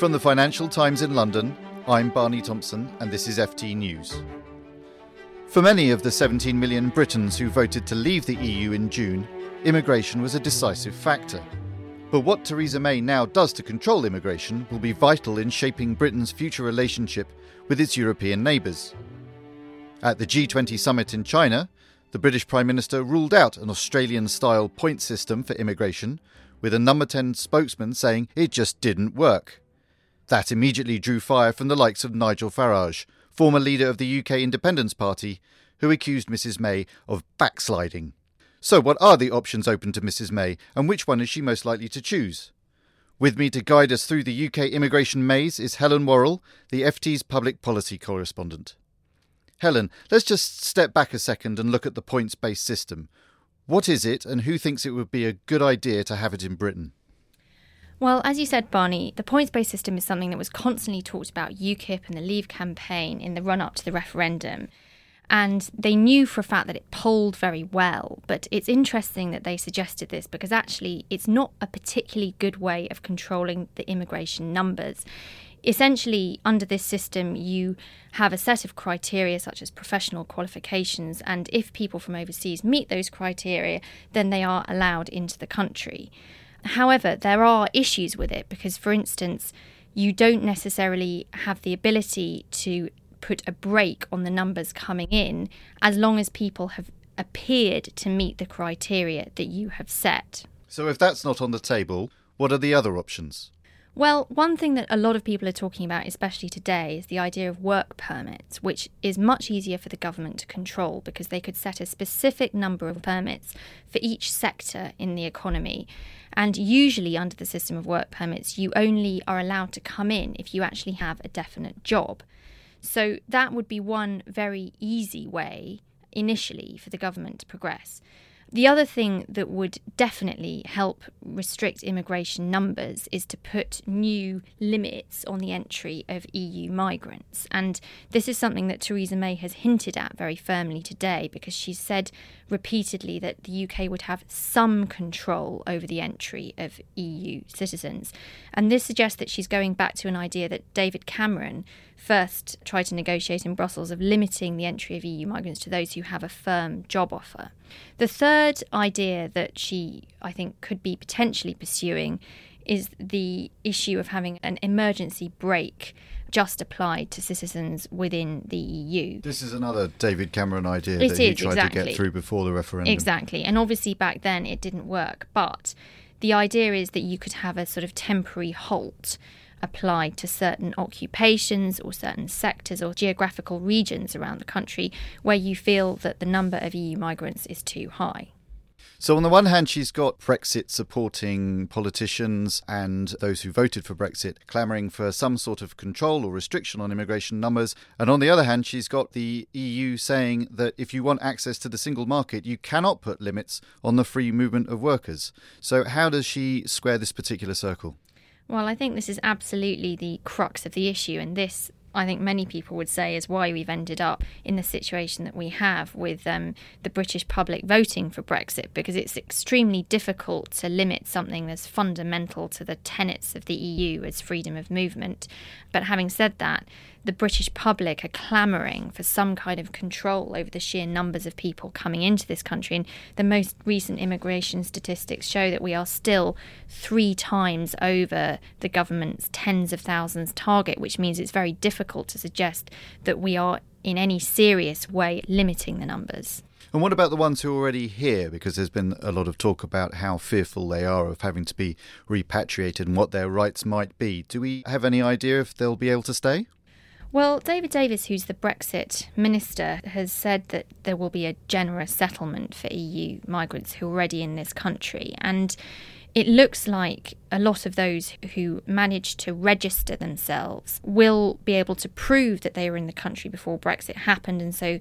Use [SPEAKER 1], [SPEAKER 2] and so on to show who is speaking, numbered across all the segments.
[SPEAKER 1] From the Financial Times in London, I'm Barney Thompson, and this is FT News. For many of the 17 million Britons who voted to leave the EU in June, immigration was a decisive factor. But what Theresa May now does to control immigration will be vital in shaping Britain's future relationship with its European neighbours. At the G20 summit in China, the British Prime Minister ruled out an Australian style point system for immigration, with a number 10 spokesman saying it just didn't work. That immediately drew fire from the likes of Nigel Farage, former leader of the UK Independence Party, who accused Mrs May of backsliding. So, what are the options open to Mrs May, and which one is she most likely to choose? With me to guide us through the UK immigration maze is Helen Warrell, the FT's public policy correspondent. Helen, let's just step back a second and look at the points based system. What is it, and who thinks it would be a good idea to have it in Britain?
[SPEAKER 2] Well, as you said, Barney, the points based system is something that was constantly talked about UKIP and the Leave campaign in the run up to the referendum. And they knew for a fact that it polled very well. But it's interesting that they suggested this because actually it's not a particularly good way of controlling the immigration numbers essentially, under this system, you have a set of criteria such as professional qualifications, and if people from overseas meet those criteria, then they are allowed into the country. However, there are issues with it because, for instance, you don't necessarily have the ability to put a brake on the numbers coming in as long as people have appeared to meet the criteria that you have set.
[SPEAKER 1] So, if that's not on the table, what are the other options?
[SPEAKER 2] Well, one thing that a lot of people are talking about, especially today, is the idea of work permits, which is much easier for the government to control because they could set a specific number of permits for each sector in the economy. And usually, under the system of work permits, you only are allowed to come in if you actually have a definite job. So, that would be one very easy way initially for the government to progress. The other thing that would definitely help restrict immigration numbers is to put new limits on the entry of EU migrants. And this is something that Theresa May has hinted at very firmly today because she said repeatedly that the UK would have some control over the entry of EU citizens. And this suggests that she's going back to an idea that David Cameron first tried to negotiate in Brussels of limiting the entry of EU migrants to those who have a firm job offer. The third idea that she, I think, could be potentially pursuing is the issue of having an emergency brake just applied to citizens within the EU.
[SPEAKER 1] This is another David Cameron idea
[SPEAKER 2] It
[SPEAKER 1] that he tried
[SPEAKER 2] exactly.
[SPEAKER 1] to get through before the referendum.
[SPEAKER 2] Exactly. And obviously back then it didn't work. But the idea is that you could have a sort of temporary halt applied to certain occupations or certain sectors or geographical regions around the country where you feel that the number of EU migrants is too high.
[SPEAKER 1] So, on the one hand, she's got Brexit supporting politicians and those who voted for Brexit clamouring for some sort of control or restriction on immigration numbers. And on the other hand, she's got the EU saying that if you want access to the single market, you cannot put limits on the free movement of workers. So, how does she square this particular circle?
[SPEAKER 2] Well, I think this is absolutely the crux of the issue, and this I think many people would say is why we've ended up in the situation that we have with um, the British public voting for Brexit, because it's extremely difficult to limit something that's fundamental to the tenets of the EU as freedom of movement. But having said that, the British public are clamouring for some kind of control over the sheer numbers of people coming into this country. And the most recent immigration statistics show that we are still three times over the government's tens of thousands target, which means it's very difficult to suggest that we are in any serious way limiting the numbers.
[SPEAKER 1] And what about the ones who are already here? Because there's been a lot of talk about how fearful they are of having to be repatriated and what their rights might be. Do we have any idea if they'll be able to stay?
[SPEAKER 2] Well, David Davis, who's the Brexit minister, has said that there will be a generous settlement for EU migrants who are already in this country. And it looks like a lot of those who manage to register themselves will be able to prove that they were in the country before Brexit happened. And so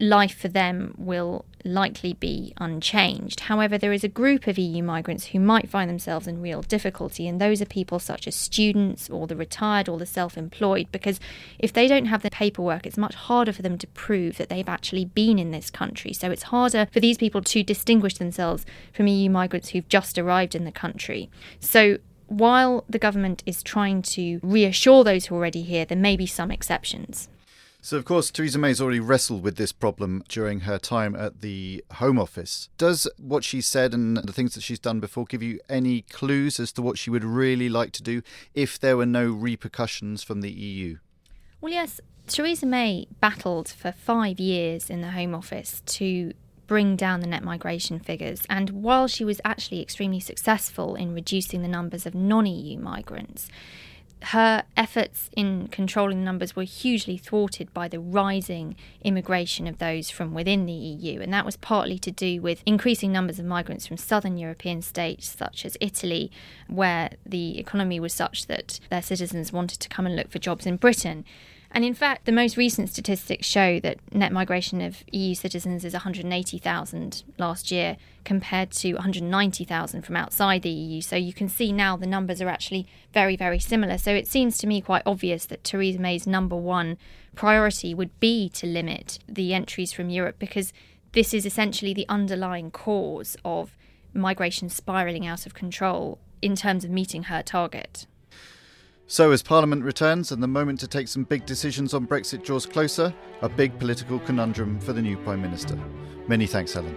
[SPEAKER 2] life for them will likely be unchanged. However, there is a group of EU migrants who might find themselves in real difficulty, and those are people such as students or the retired or the self employed, because if they don't have the paperwork, it's much harder for them to prove that they've actually been in this country. So it's harder for these people to distinguish themselves from EU migrants who've just arrived in the country. So while the government is trying to reassure those who are already here, there may be some exceptions.
[SPEAKER 1] So, of course, Theresa May's already wrestled with this problem during her time at the Home Office. Does what she said and the things that she's done before give you any clues as to what she would really like to do if there were no repercussions from the EU?
[SPEAKER 2] Well, yes, Theresa May battled for five years in the Home Office to bring down the net migration figures. And while she was actually extremely successful in reducing the numbers of non EU migrants, her efforts in controlling numbers were hugely thwarted by the rising immigration of those from within the EU. And that was partly to do with increasing numbers of migrants from southern European states, such as Italy, where the economy was such that their citizens wanted to come and look for jobs in Britain. And in fact, the most recent statistics show that net migration of EU citizens is 180,000 last year compared to 190,000 from outside the EU. So you can see now the numbers are actually very, very similar. So it seems to me quite obvious that Theresa May's number one priority would be to limit the entries from Europe because this is essentially the underlying cause of migration spiralling out of control in terms of meeting her target.
[SPEAKER 1] So, as Parliament returns and the moment to take some big decisions on Brexit draws closer, a big political conundrum for the new Prime Minister. Many thanks, Helen.